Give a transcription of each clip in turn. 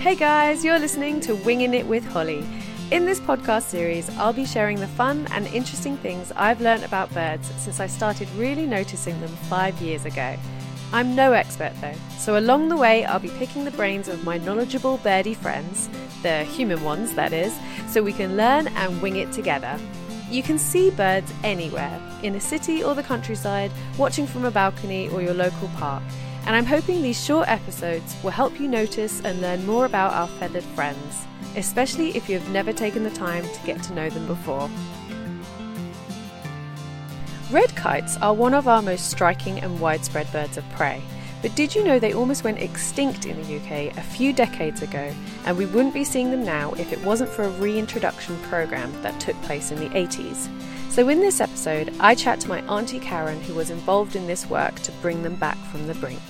Hey guys, you're listening to Winging It with Holly. In this podcast series, I'll be sharing the fun and interesting things I've learned about birds since I started really noticing them five years ago. I'm no expert though, so along the way, I'll be picking the brains of my knowledgeable birdie friends, the human ones that is, so we can learn and wing it together. You can see birds anywhere, in a city or the countryside, watching from a balcony or your local park. And I'm hoping these short episodes will help you notice and learn more about our feathered friends, especially if you have never taken the time to get to know them before. Red kites are one of our most striking and widespread birds of prey. But did you know they almost went extinct in the UK a few decades ago, and we wouldn't be seeing them now if it wasn't for a reintroduction programme that took place in the 80s? So, in this episode, I chat to my Auntie Karen, who was involved in this work to bring them back from the brink.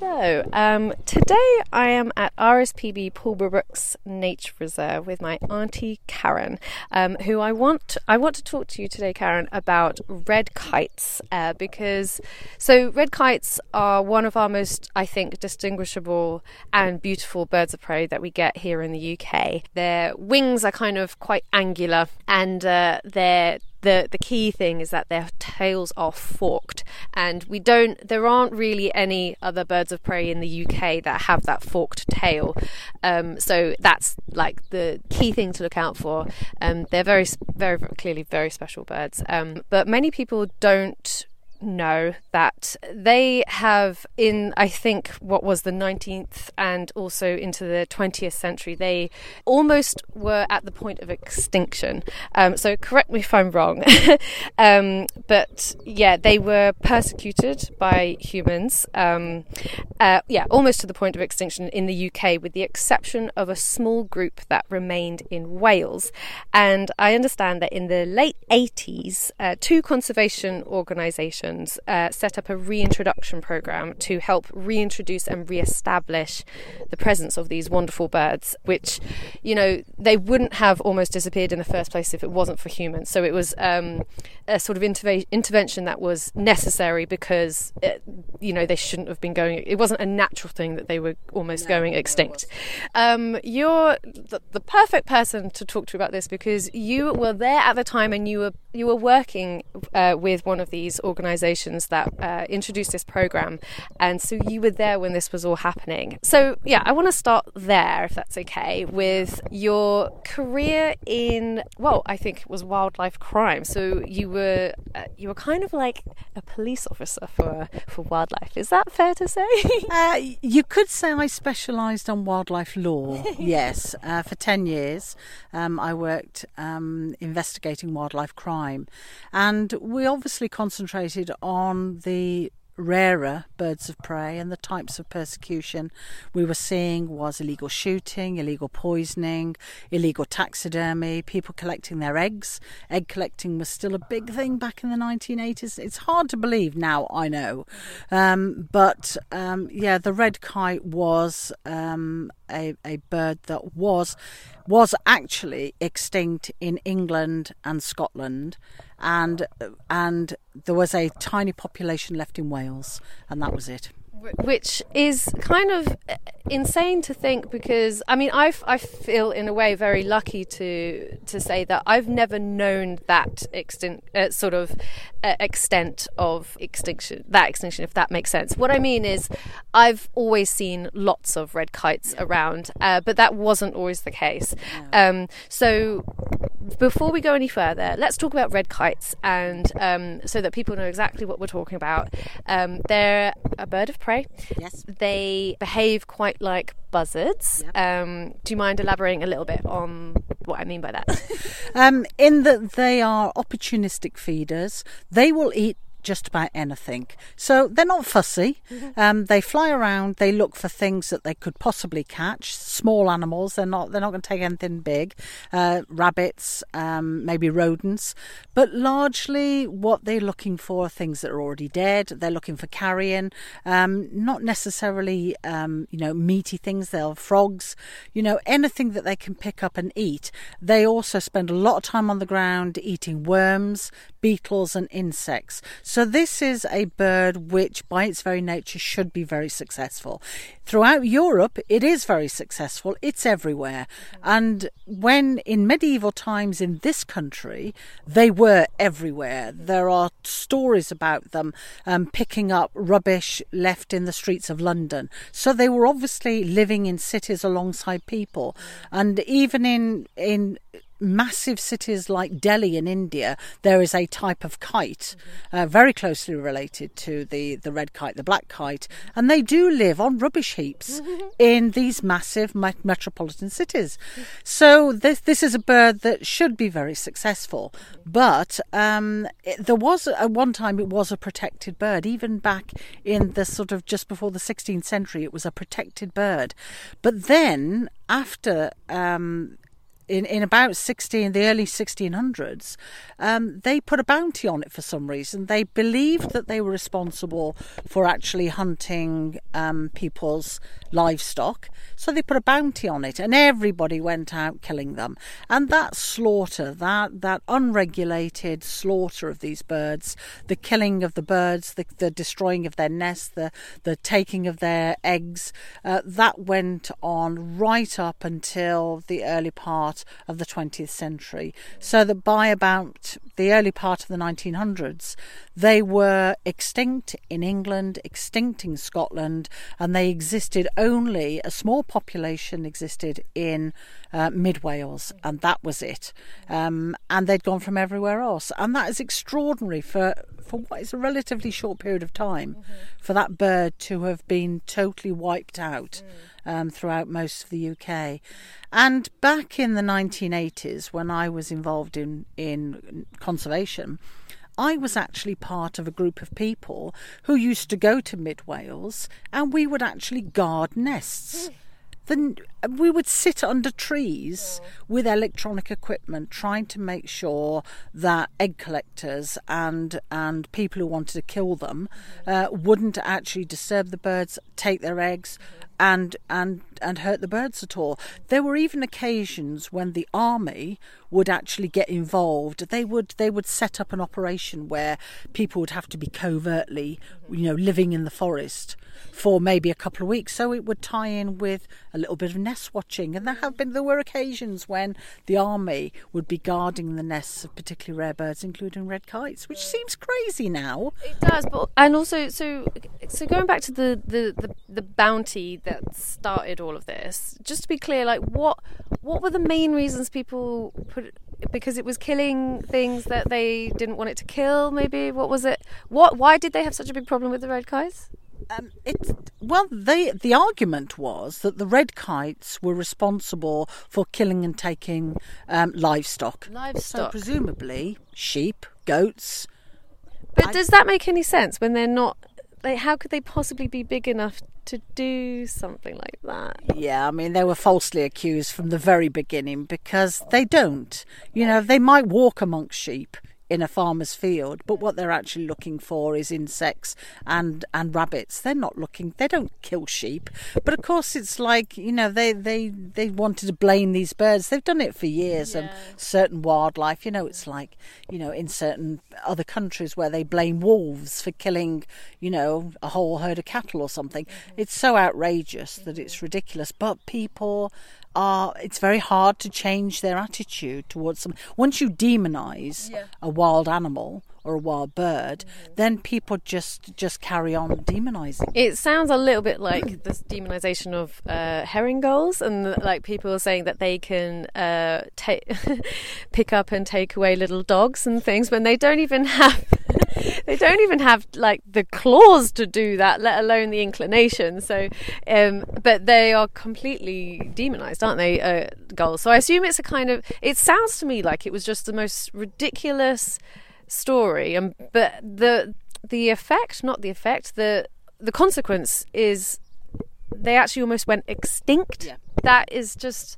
So, um, today I am at RSPB Paul Pulborough Nature Reserve with my auntie Karen, um, who I want I want to talk to you today, Karen, about red kites uh, because so red kites are one of our most I think distinguishable and beautiful birds of prey that we get here in the UK. Their wings are kind of quite angular and uh, their the the key thing is that their tails are forked. And we don't there aren't really any other birds of prey in the UK that have that forked tail. Um, so that's like the key thing to look out for. Um, they're very very clearly very special birds. Um, but many people don't know that they have in I think what was the 19th and also into the 20th century they almost were at the point of extinction. Um, so correct me if I'm wrong. Um, but yeah they were persecuted by humans um, uh, yeah almost to the point of extinction in the UK with the exception of a small group that remained in Wales. And I understand that in the late 80s uh, two conservation organisations uh, set up a reintroduction program to help reintroduce and re-establish the presence of these wonderful birds, which, you know, they wouldn't have almost disappeared in the first place if it wasn't for humans. So it was um, a sort of interve- intervention that was necessary because, it, you know, they shouldn't have been going. It wasn't a natural thing that they were almost no, going extinct. Um, you're the, the perfect person to talk to about this because you were there at the time and you were you were working uh, with one of these organisations that uh, introduced this program, and so you were there when this was all happening. So yeah, I want to start there, if that's okay, with your career in well, I think it was wildlife crime. So you were uh, you were kind of like a police officer for for wildlife. Is that fair to say? Uh, you could say I specialised on wildlife law. yes, uh, for ten years, um, I worked um, investigating wildlife crime. And we obviously concentrated on the rarer birds of prey and the types of persecution we were seeing was illegal shooting, illegal poisoning, illegal taxidermy, people collecting their eggs. Egg collecting was still a big thing back in the 1980s. It's hard to believe now, I know. Um, but um, yeah, the red kite was um, a, a bird that was was actually extinct in England and Scotland, and and there was a tiny population left in Wales, and that was it which is kind of insane to think because I mean I, I feel in a way very lucky to to say that I've never known that extent uh, sort of uh, extent of extinction that extinction if that makes sense. What I mean is I've always seen lots of red kites around uh, but that wasn't always the case. Um, so before we go any further let's talk about red kites and um, so that people know exactly what we're talking about. Um, they're a bird of prey. Yes. They behave quite like buzzards. Yep. Um, do you mind elaborating a little bit on what I mean by that? um, in that they are opportunistic feeders, they will eat just about anything. So they're not fussy. Mm-hmm. Um, they fly around. They look for things that they could possibly catch. Small animals. They're not. They're not going to take anything big. Uh, rabbits, um, maybe rodents. But largely, what they're looking for are things that are already dead. They're looking for carrion. Um, not necessarily, um, you know, meaty things. They'll frogs. You know, anything that they can pick up and eat. They also spend a lot of time on the ground eating worms, beetles and insects. So this is a bird which by its very nature should be very successful. Throughout Europe it is very successful. It's everywhere. And when in medieval times in this country they were everywhere. There are stories about them um, picking up rubbish left in the streets of London. So they were obviously living in cities alongside people. And even in in massive cities like Delhi in India, there is a type of kite mm-hmm. uh, very closely related to the, the red kite, the black kite, and they do live on rubbish heaps in these massive metropolitan cities. So this this is a bird that should be very successful, but um, it, there was at one time it was a protected bird. Even back in the sort of just before the 16th century, it was a protected bird, but then after um, in, in about 16, the early 1600s, um, they put a bounty on it for some reason. They believed that they were responsible for actually hunting um, people's livestock, so they put a bounty on it, and everybody went out killing them. And that slaughter, that that unregulated slaughter of these birds, the killing of the birds, the, the destroying of their nests, the the taking of their eggs, uh, that went on right up until the early part of the 20th century. So that by about the early part of the 1900s, they were extinct in England, extinct in Scotland, and they existed only, a small population existed in uh, mid Wales, and that was it. Um, and they'd gone from everywhere else. And that is extraordinary for, for what is a relatively short period of time mm-hmm. for that bird to have been totally wiped out. Mm um, throughout most of the UK. And back in the 1980s, when I was involved in, in conservation, I was actually part of a group of people who used to go to Mid Wales and we would actually guard nests. We would sit under trees with electronic equipment trying to make sure that egg collectors and and people who wanted to kill them uh, wouldn't actually disturb the birds take their eggs and and and hurt the birds at all there were even occasions when the army would actually get involved they would they would set up an operation where people would have to be covertly you know living in the forest for maybe a couple of weeks. So it would tie in with a little bit of nest watching. And there have been there were occasions when the army would be guarding the nests of particularly rare birds, including red kites, which seems crazy now. It does, but and also so so going back to the the, the, the bounty that started all of this, just to be clear, like what what were the main reasons people put because it was killing things that they didn't want it to kill maybe what was it what why did they have such a big problem with the red kites um, well, they, the argument was that the red kites were responsible for killing and taking um, livestock. Livestock. So presumably sheep, goats. But I, does that make any sense when they're not? Like, how could they possibly be big enough to do something like that? Yeah, I mean, they were falsely accused from the very beginning because they don't. You know, they might walk amongst sheep in a farmer's field, but what they're actually looking for is insects and and rabbits. They're not looking. They don't kill sheep, but of course it's like you know they they they wanted to blame these birds. They've done it for years, yeah. and certain wildlife. You know, it's like you know in certain other countries where they blame wolves for killing you know a whole herd of cattle or something. Mm-hmm. It's so outrageous that it's ridiculous, but people are it's very hard to change their attitude towards them. Once you demonize yeah. a wild animal or a wild bird, then people just just carry on demonizing. It sounds a little bit like this demonization of uh, herring gulls, and like people saying that they can uh, take pick up and take away little dogs and things when they don't even have they don't even have like the claws to do that, let alone the inclination. So, um, but they are completely demonized, aren't they, uh, gulls? So I assume it's a kind of. It sounds to me like it was just the most ridiculous story, and but the the effect, not the effect, the the consequence is they actually almost went extinct. Yeah. That is just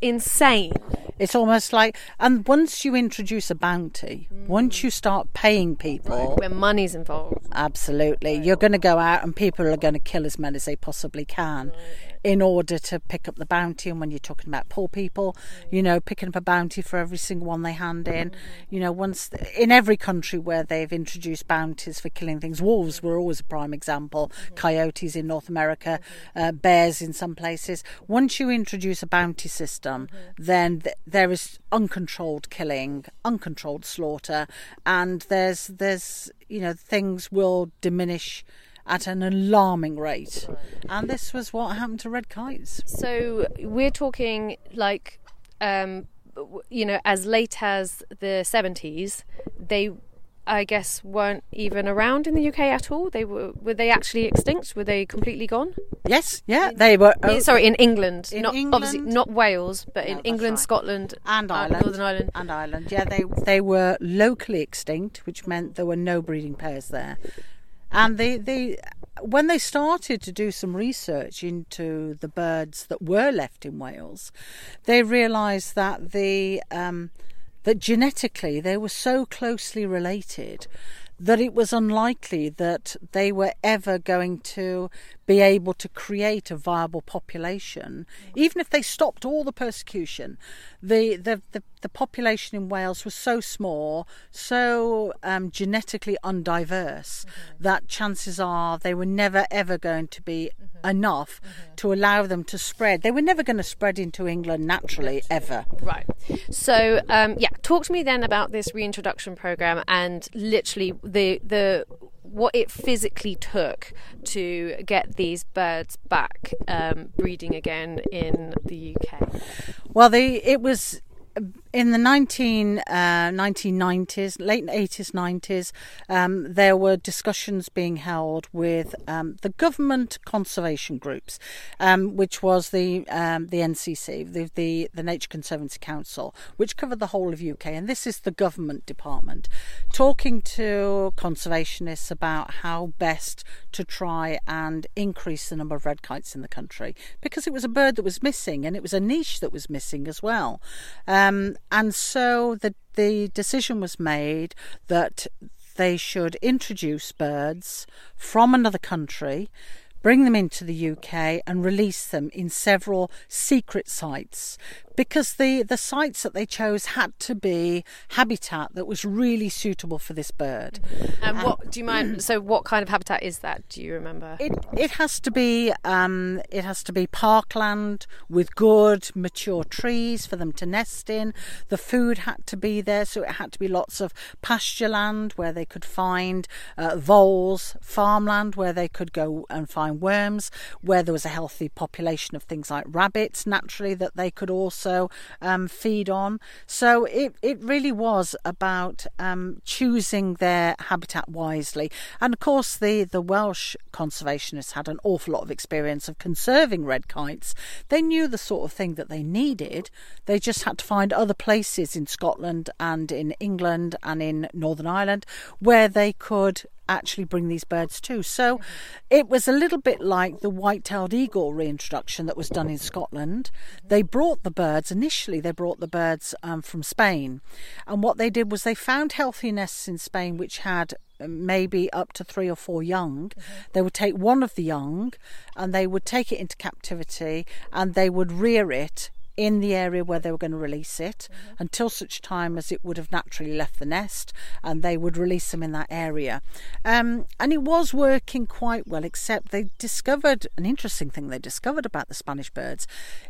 insane. It's almost like, and once you introduce a bounty, mm. once you start paying people, right, when money's involved, absolutely, right. you're going to go out and people are going to kill as many as they possibly can. Right. In order to pick up the bounty. And when you're talking about poor people, you know, picking up a bounty for every single one they hand in. You know, once in every country where they've introduced bounties for killing things, wolves were always a prime example, coyotes in North America, uh, bears in some places. Once you introduce a bounty system, then th- there is uncontrolled killing, uncontrolled slaughter, and there's there's you know things will diminish at an alarming rate. And this was what happened to red kites. So we're talking like, um, you know, as late as the 70s, they, I guess, weren't even around in the UK at all. They were, were they actually extinct? Were they completely gone? Yes, yeah, they were. Eh, Sorry, in England. In not, Obviously, not Wales, but in England, right. Scotland, and Ireland, Northern Ireland. and Ireland. Yeah, they they were locally extinct, which meant there were no breeding pairs there. And they they when they started to do some research into the birds that were left in Wales, they realised that the um, that genetically they were so closely related that it was unlikely that they were ever going to be able to create a viable population, even if they stopped all the persecution. The the, the, the population in Wales was so small, so um, genetically undiverse, that chances are they were never ever going to be enough to allow them to spread. They were never going to spread into England naturally, ever. Right. So, um, yeah, talk to me then about this reintroduction program and literally the the what it physically took to get these birds back um, breeding again in the UK. Well, they it was in the 19, uh, 1990s, late 80s, 90s, um, there were discussions being held with um, the government conservation groups, um, which was the um, the NCC, the, the the Nature Conservancy Council, which covered the whole of UK, and this is the government department, talking to conservationists about how best to try and increase the number of red kites in the country because it was a bird that was missing and it was a niche that was missing as well. And so the the decision was made that they should introduce birds from another country, bring them into the UK, and release them in several secret sites. Because the, the sites that they chose had to be habitat that was really suitable for this bird. And what do you mind? So, what kind of habitat is that? Do you remember? It it has to be um, it has to be parkland with good mature trees for them to nest in. The food had to be there, so it had to be lots of pasture land where they could find uh, voles, farmland where they could go and find worms, where there was a healthy population of things like rabbits naturally that they could also um, feed on. So it it really was about um, choosing their habitat wisely, and of course the the Welsh conservationists had an awful lot of experience of conserving red kites. They knew the sort of thing that they needed. They just had to find other places in Scotland and in England and in Northern Ireland where they could actually bring these birds to. So it was a little bit like the white-tailed eagle reintroduction that was done in Scotland. They brought the birds initially. They brought the birds um, from Spain, and what they did was they found healthy nests in Spain which had um, maybe up to three or four young. They would take one of the young and they would take it into captivity and they would rear it in the area where they were going to release it until such time as it would have naturally left the nest and they would release them in that area. Um, and it was working quite well, except they discovered an interesting thing they discovered about the Spanish birds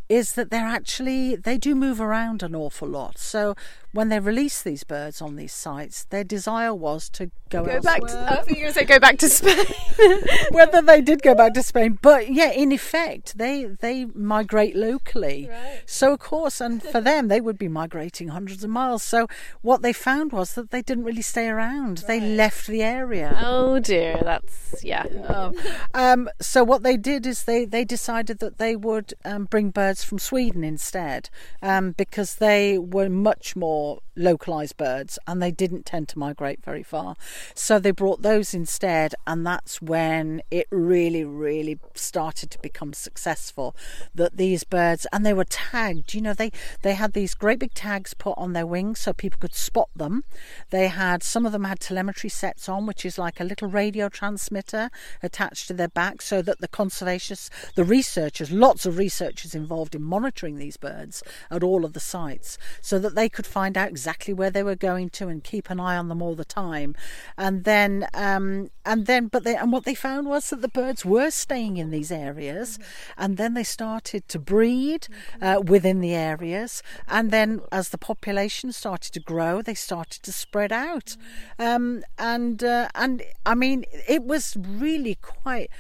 is that they're actually, they do move around an awful lot. So when they released these birds on these sites, their desire was to go, Go back to. I think you were going to say go back to Spain. whether they did go back to Spain, but yeah, in effect, they they migrate locally. Right. So of course, and for them, they would be migrating hundreds of miles. So what they found was that they didn't really stay around; they left the area. oh dear, that's yeah. Oh. Um, so what they did is they, they decided that they would um, bring birds from Sweden instead um, because they were much more localized birds and they didn't tend to migrate very far. So they brought those instead, and that's when it really, really started to become successful. That these birds, and they were tagged, you know, they, they had these great big tags put on their wings so people could spot them. They had, some of them had telemetry sets on, which is like a little radio transmitter attached to their back so that the conservationists, the researchers, lots of researchers involved in monitoring these birds at all of the sites so that they could find out exactly where they were going to and keep an eye on them all the time. And then, um, and then, but they, and what they found was that the birds were staying in these areas, mm-hmm. and then they started to breed uh, within the areas. And then, as the population started to grow, they started to spread out. Mm-hmm. Um, and uh, and I mean, it was really quite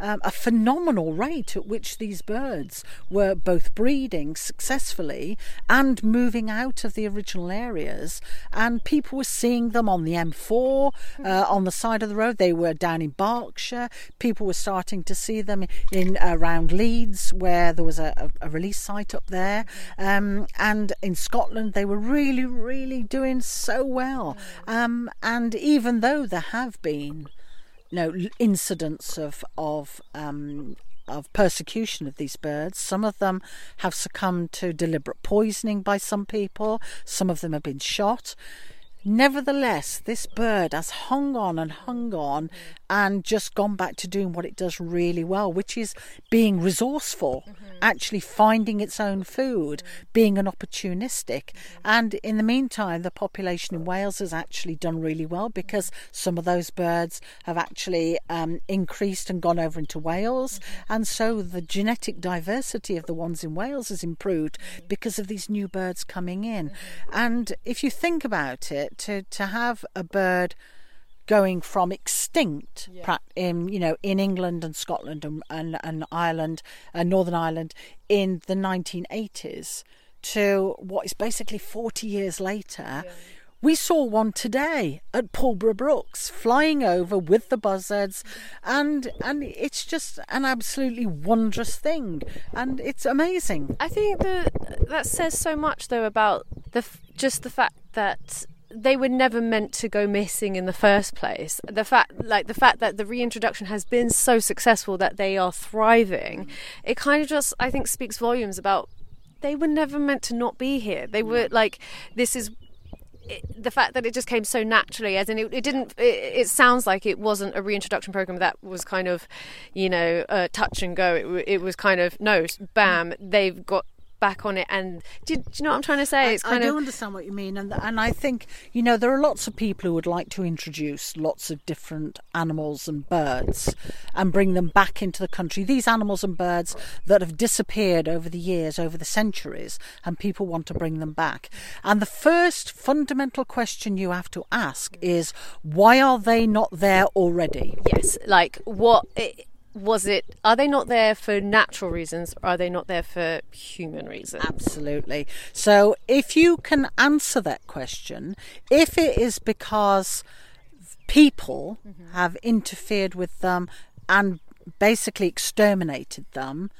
um, a phenomenal rate at which these birds were both breeding successfully and moving out of the original areas. And people were seeing them on the M4, uh, on the side of the road. They were down in Berkshire. People were starting to see them in around Leeds, where there was a, a release site up there. Um, and in Scotland, they were really, really doing so well. Um, and even though there have been know incidents of of um, of persecution of these birds. Some of them have succumbed to deliberate poisoning by some people. Some of them have been shot. Nevertheless, this bird has hung on and hung on and just gone back to doing what it does really well, which is being resourceful, mm-hmm. actually finding its own food, mm-hmm. being an opportunistic. Mm-hmm. And in the meantime, the population in Wales has actually done really well because some of those birds have actually um, increased and gone over into Wales. Mm-hmm. And so the genetic diversity of the ones in Wales has improved mm-hmm. because of these new birds coming in. Mm-hmm. And if you think about it, to to have a bird going from extinct yeah. in you know in England and Scotland and and, and Ireland and Northern Ireland in the 1980s to what is basically 40 years later yeah. We saw one today at Pulborough Brooks flying over with the buzzards, and and it's just an absolutely wondrous thing, and it's amazing. I think that that says so much though about the just the fact that they were never meant to go missing in the first place. The fact, like the fact that the reintroduction has been so successful that they are thriving, it kind of just, I think, speaks volumes about they were never meant to not be here. They were like, this is it, the fact that it just came so naturally, as in it, it didn't. It, it, sounds like it wasn't a reintroduction program that was kind of, you know, uh, touch and go. It, it was kind of no, bam. They've got back on it. And do, do you know what I'm trying to say? It's kind I, I do understand what you mean, and and I think you know there are lots of people who would like to introduce lots of different animals and birds and bring them back into the country. These animals and birds that have disappeared over the years, over the centuries, and people want to bring them back. And the first fundamental question you have to ask is why are they not there already? Yes, like what. It, was it are they not there for natural reasons or are they not there for human reasons absolutely so if you can answer that question if it is because people mm-hmm. have interfered with them and basically exterminated them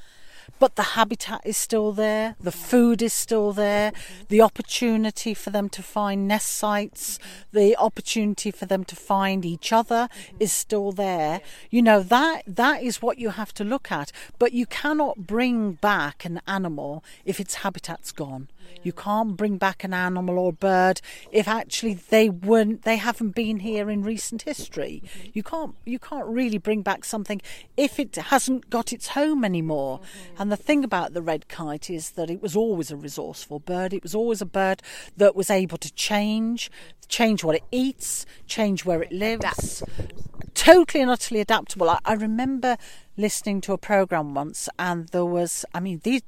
but the habitat is still there, the food is still there, mm-hmm. the opportunity for them to find nest sites, mm-hmm. the opportunity for them to find each other mm-hmm. is still there. You know that that is what you have to look at, but you cannot bring back an animal if its habitat's gone. You can't bring back an animal or bird if actually they weren't they haven't been here in recent history. Mm-hmm. You can't you can't really bring back something if it hasn't got its home anymore. Mm-hmm. And the thing about the red kite is that it was always a resourceful bird. It was always a bird that was able to change, change what it eats, change where it lives. Totally and utterly adaptable. I, I remember listening to a program once and there was I mean these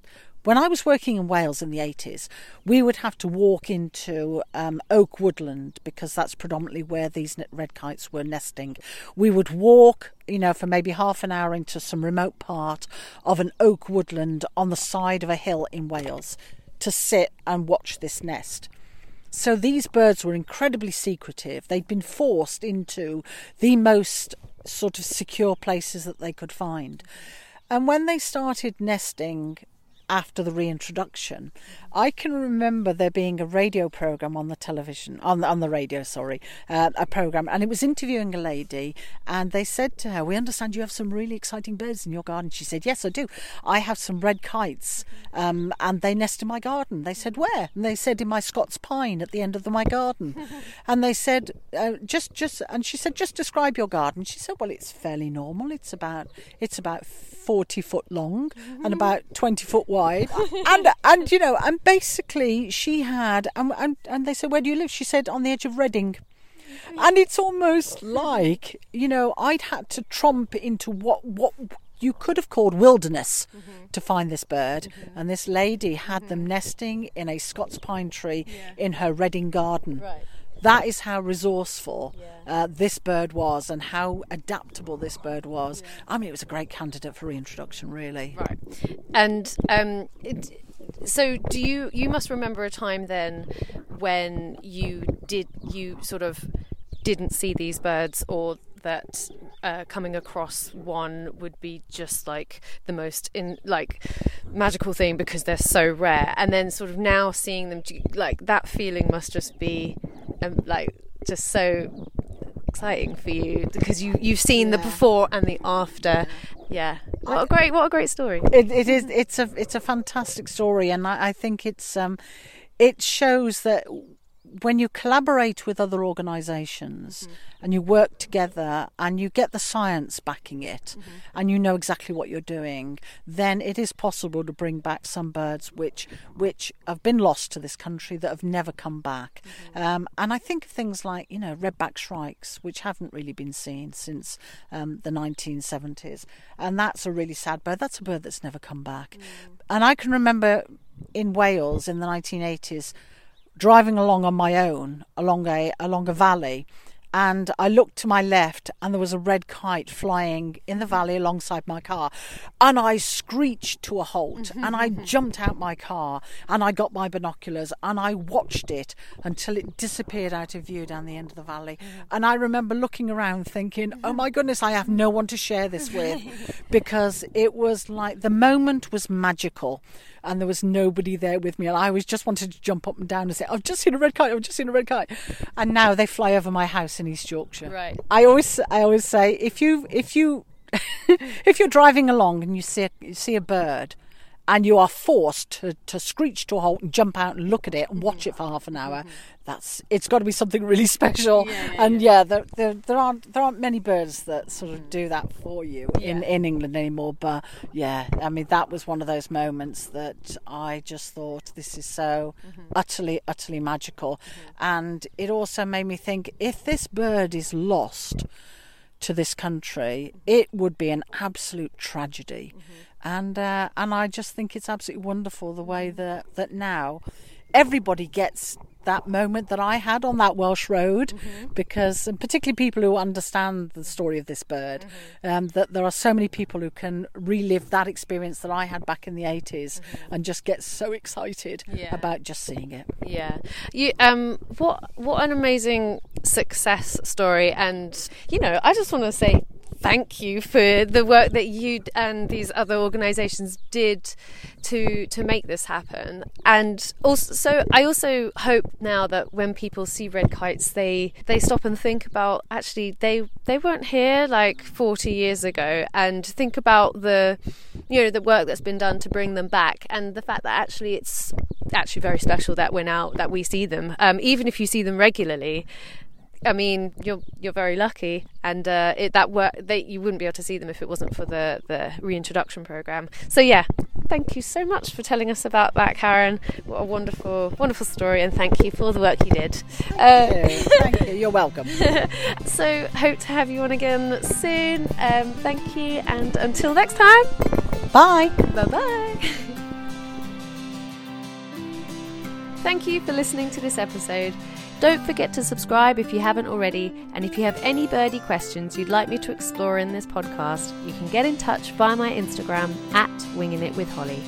when I was working in Wales in the 80s, we would have to walk into um, oak woodland because that's predominantly where these red kites were nesting. We would walk, you know, for maybe half an hour into some remote part of an oak woodland on the side of a hill in Wales to sit and watch this nest. So these birds were incredibly secretive. They'd been forced into the most sort of secure places that they could find. And when they started nesting after the reintroduction, I can remember there being a radio program on the television, on, the, on the radio, sorry, uh, a program, and it was interviewing a lady, and they said to her, We understand you have some really exciting birds in your garden. She said, Yes, I do. I have some red kites, um, and they nest in my garden. They said, Where? And they said, In my Scots pine at the end of the, my garden. and they said, uh, Just, just, and she said, Just describe your garden. She said, Well, it's fairly normal. It's about, it's about 40 foot long and about 20 foot wide. And, and, you know, and basically she had, and, and, and they said, Where do you live? She said, On the edge of Reading. And it's almost like, you know, I'd had to tromp into what, what you could have called wilderness mm-hmm. to find this bird. Mm-hmm. And this lady had mm-hmm. them nesting in a Scots pine tree yeah. in her Reading garden. Right. That is how resourceful uh, this bird was and how adaptable this bird was. I mean, it was a great candidate for reintroduction, really. Right. And um, it, so, do you? You must remember a time then when you did you sort of didn't see these birds or that uh, coming across one would be just like the most in like magical thing because they're so rare and then sort of now seeing them like that feeling must just be um, like just so exciting for you because you you've seen yeah. the before and the after. Yeah. What a great what a great story. It, it is it's a it's a fantastic story and I, I think it's um it shows that when you collaborate with other organizations mm-hmm. and you work together and you get the science backing it mm-hmm. and you know exactly what you're doing, then it is possible to bring back some birds which which have been lost to this country that have never come back. Mm-hmm. Um, and I think of things like you know redback shrikes, which haven't really been seen since um, the 1970s, and that's a really sad bird. That's a bird that's never come back. Mm. And I can remember in Wales in the 1980s driving along on my own along a along a valley and I looked to my left and there was a red kite flying in the valley alongside my car and I screeched to a halt mm-hmm, and I mm-hmm. jumped out my car and I got my binoculars and I watched it until it disappeared out of view down the end of the valley. Mm-hmm. And I remember looking around thinking oh my goodness I have no one to share this with because it was like the moment was magical and there was nobody there with me. And I was just wanted to jump up and down and say, I've just seen a red kite, I've just seen a red kite. And now they fly over my house in East Yorkshire. Right. I always I always say if you if you if you're driving along and you see a, you see a bird and you are forced to, to screech to a halt and jump out and look at it and watch it for half an hour, mm-hmm. that's it's got to be something really special. Yeah, yeah, and yeah, yeah there, there, there, aren't there aren't many birds that sort of do that for you in, in England anymore. But yeah, I mean that was one of those moments that I just thought this is so mm-hmm. utterly utterly magical, mm-hmm. and it also made me think if this bird is lost to this country, it would be an absolute tragedy. Mm-hmm and uh, and I just think it's absolutely wonderful the way that that now everybody gets that moment that I had on that Welsh road mm-hmm. because and particularly people who understand the story of this bird mm-hmm. um, that there are so many people who can relive that experience that I had back in the 80s mm-hmm. and just get so excited yeah. about just seeing it yeah you um what what an amazing success story and you know I just want to say thank you for the work that you and these other organisations did to to make this happen. And also, so I also hope now that when people see red kites, they they stop and think about actually they they weren't here like 40 years ago, and think about the you know the work that's been done to bring them back, and the fact that actually it's actually very special that we're now that we see them, um, even if you see them regularly. I mean, you're you're very lucky, and uh, it, that work they you wouldn't be able to see them if it wasn't for the the reintroduction program. So yeah, thank you so much for telling us about that, Karen. What a wonderful wonderful story, and thank you for all the work you did. Thank uh, you. Thank you. You're welcome. so hope to have you on again soon. Um, thank you, and until next time. Bye. Bye bye. Thank you for listening to this episode. Don't forget to subscribe if you haven't already, and if you have any birdie questions you'd like me to explore in this podcast, you can get in touch via my Instagram at Winging It with Holly.